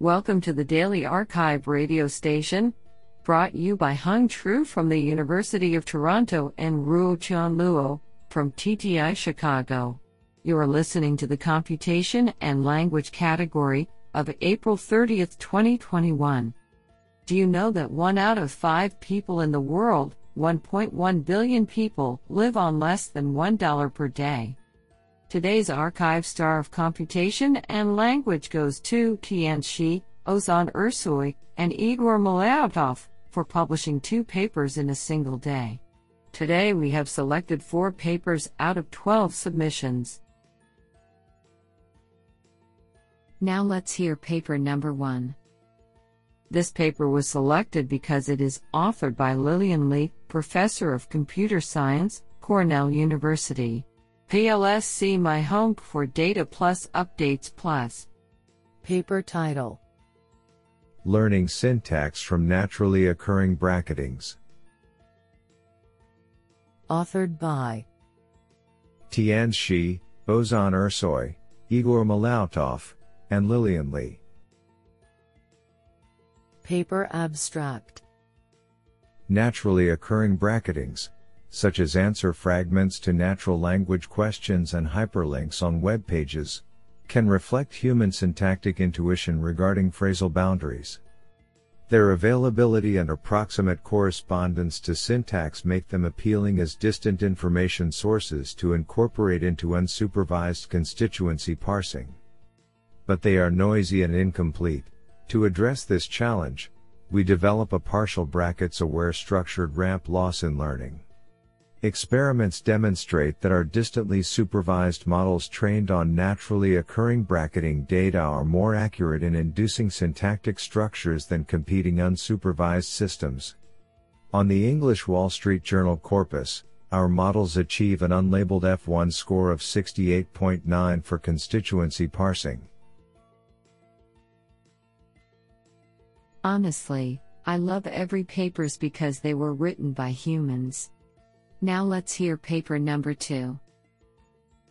Welcome to the Daily arXiv radio station, brought you by Hung Tru from the University of Toronto and Ruo Chan Luo from TTI Chicago. You are listening to the Computation and Language category of April 30th, 2021. Do you know that one out of five people in the world, 1.1 billion people, live on less than $1 per day? Today's arXiv star of computation and language goes to Tianze Shi, Ozan Irsoy, and Igor Malioutov for publishing two papers in a single day. Today we have selected four papers out of 12 submissions. Now let's hear paper number one. This paper was selected because it is authored by Lillian Lee, Professor of Computer Science, Cornell University. PLSC My Home for Data Plus Updates Plus. Paper title Learning Syntax from Naturally Occurring Bracketings. Authored by Tianze Shi, Ozan Irsoy, Igor Malioutov, and Lillian Lee. Paper abstract Naturally occurring bracketings, such as answer fragments to natural language questions and hyperlinks on web pages, can reflect human syntactic intuition regarding phrasal boundaries. Their availability and approximate correspondence to syntax make them appealing as distant information sources to incorporate into unsupervised constituency parsing. But they are noisy and incomplete. To address this challenge, we develop a partial brackets aware structured ramp loss in learning. Experiments demonstrate that our distantly supervised models trained on naturally occurring bracketing data are more accurate in inducing syntactic structures than competing unsupervised systems. On the English Wall Street Journal corpus, our models achieve an unlabeled F1 score of 68.9 for constituency parsing. Honestly, I love every papers because they were written by humans. Now let's hear paper number two.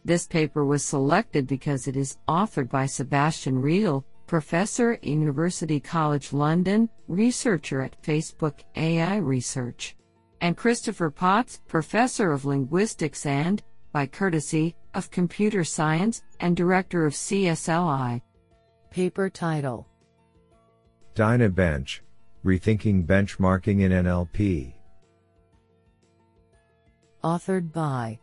This paper was selected because it is authored by Sebastian Riedel, professor at University College London, researcher at Facebook AI Research, and Christopher Potts, professor of linguistics and, by courtesy, of computer science and director of CSLI. Paper title DynaBench Rethinking Benchmarking in NLP. Authored by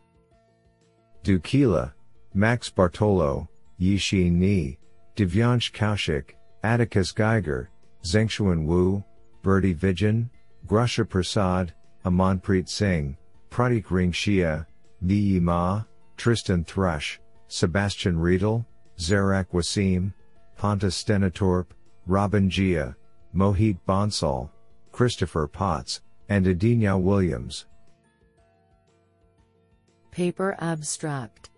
Douwe Kiela, Max Bartolo, Yixin Nie, Divyansh Kaushik, Atticus Geiger, Zhengxuan Wu, Bertie Vidgen, Grusha Prasad, Amanpreet Singh, Pratik Ringshia, Yi Ma, Tristan Thrush, Sebastian Riedel, Zeerak Waseem, Pontus Stenetorp, Robin Jia, Mohit Bansal, Christopher Potts, and Adina Williams. Paper abstract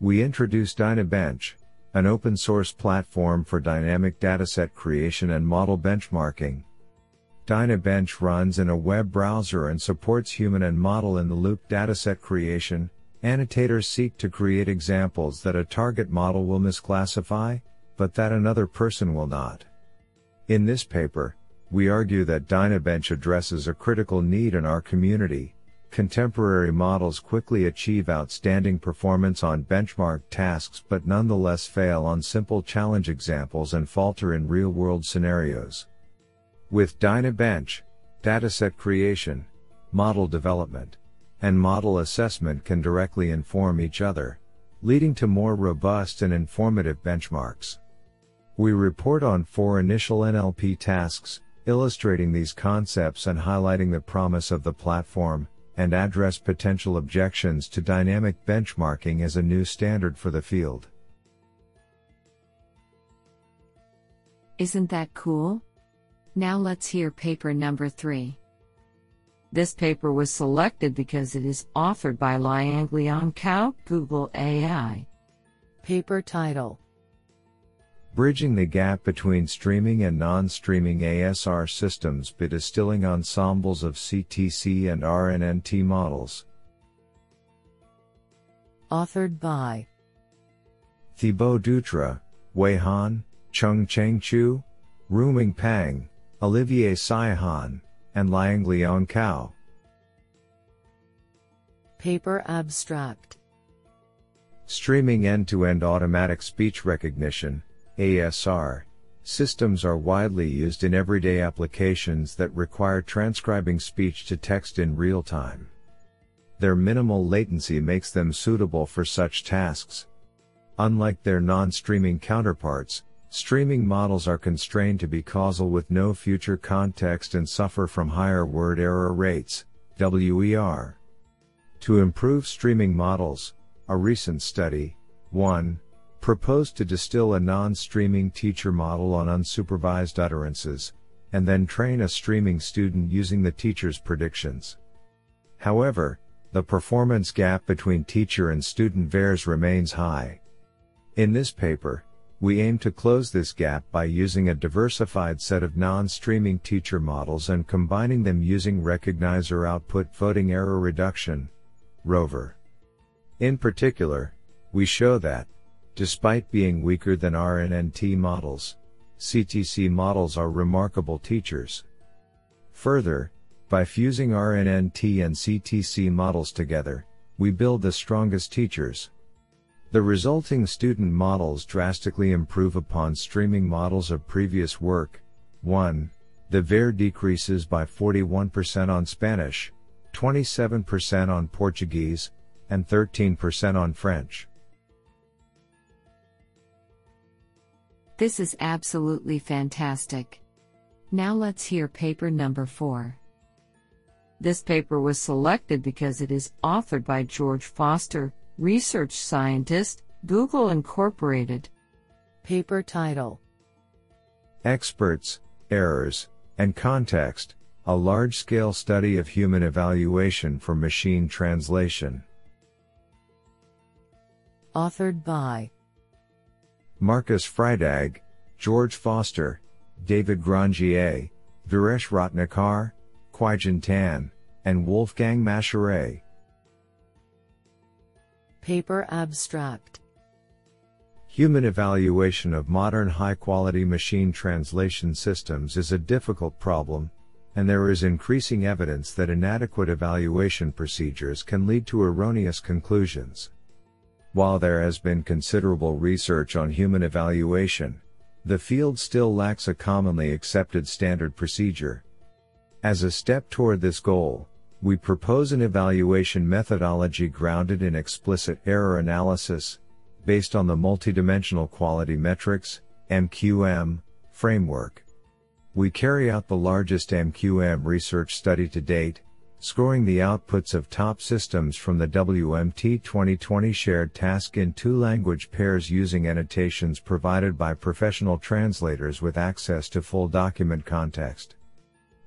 We introduced DynaBench, an open source platform for dynamic dataset creation and model benchmarking. DynaBench runs in a web browser and supports human and model in the loop dataset creation. Annotators seek to create examples that a target model will misclassify, but that another person will not. In this paper, we argue that DynaBench addresses a critical need in our community, contemporary models quickly achieve outstanding performance on benchmark tasks but nonetheless fail on simple challenge examples and falter in real world scenarios. With DynaBench, dataset creation, model development, and model assessment can directly inform each other, leading to more robust and informative benchmarks. We report on four initial NLP tasks, illustrating these concepts and highlighting the promise of the platform, and address potential objections to dynamic benchmarking as a new standard for the field. Isn't that cool? Now let's hear paper number three. This paper was selected because it is authored by Liang Liang Cao, Google AI. Paper title Bridging the gap between streaming and non-streaming ASR systems by distilling ensembles of CTC and RNNT models. Authored by Thibault Doutre, Wei Han, Chung Cheng Chiu, Ruoming Pang, Olivier Siohan, and Liang Liang Cao. Paper Abstract Streaming end-to-end automatic speech recognition, ASR, systems are widely used in everyday applications that require transcribing speech to text in real time. Their minimal latency makes them suitable for such tasks. Unlike their non-streaming counterparts, streaming models are constrained to be causal with no future context and suffer from higher word error rates, WER. To improve streaming models, a recent study, 1, proposed to distill a non-streaming teacher model on unsupervised utterances, and then train a streaming student using the teacher's predictions. However, the performance gap between teacher and student WERs remains high. In this paper, we aim to close this gap by using a diversified set of non-streaming teacher models and combining them using recognizer output voting error reduction, ROVER. In particular, we show that, despite being weaker than RNNT models, CTC models are remarkable teachers. Further, by fusing RNNT and CTC models together, we build the strongest teachers. The resulting student models drastically improve upon streaming models of previous work. 1. The WER decreases by 41% on Spanish, 27% on Portuguese, and 13% on French. This is absolutely fantastic. Now let's hear paper number 4. This paper was selected because it is authored by George Foster, research scientist, Google Incorporated. Paper title Experts, Errors, and Context A large scale study of human evaluation for machine translation. Authored by Markus Freitag, George Foster, David Grangier, Viresh Ratnakar, Qijun Tan, and Wolfgang Macherey. Paper Abstract Human evaluation of modern high quality machine translation systems is a difficult problem, and there is increasing evidence that inadequate evaluation procedures can lead to erroneous conclusions. While there has been considerable research on human evaluation, the field still lacks a commonly accepted standard procedure. As a step toward this goal, we propose an evaluation methodology grounded in explicit error analysis, based on the multidimensional quality metrics, MQM, framework. We carry out the largest MQM research study to date, scoring the outputs of top systems from the WMT 2020 shared task in two language pairs using annotations provided by professional translators with access to full document context.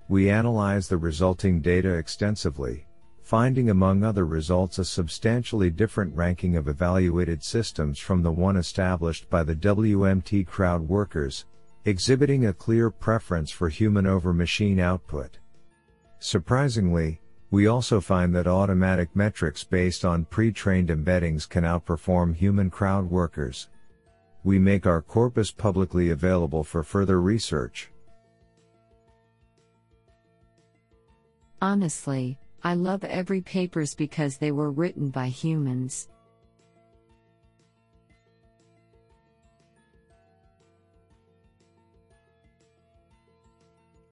We analyze the resulting data extensively, finding among other results a substantially different ranking of evaluated systems from the one established by the WMT crowd workers, exhibiting a clear preference for human over machine output. Surprisingly, we also find that automatic metrics based on pre-trained embeddings can outperform human crowd workers. We make our corpus publicly available for further research. Honestly, I love every papers because they were written by humans.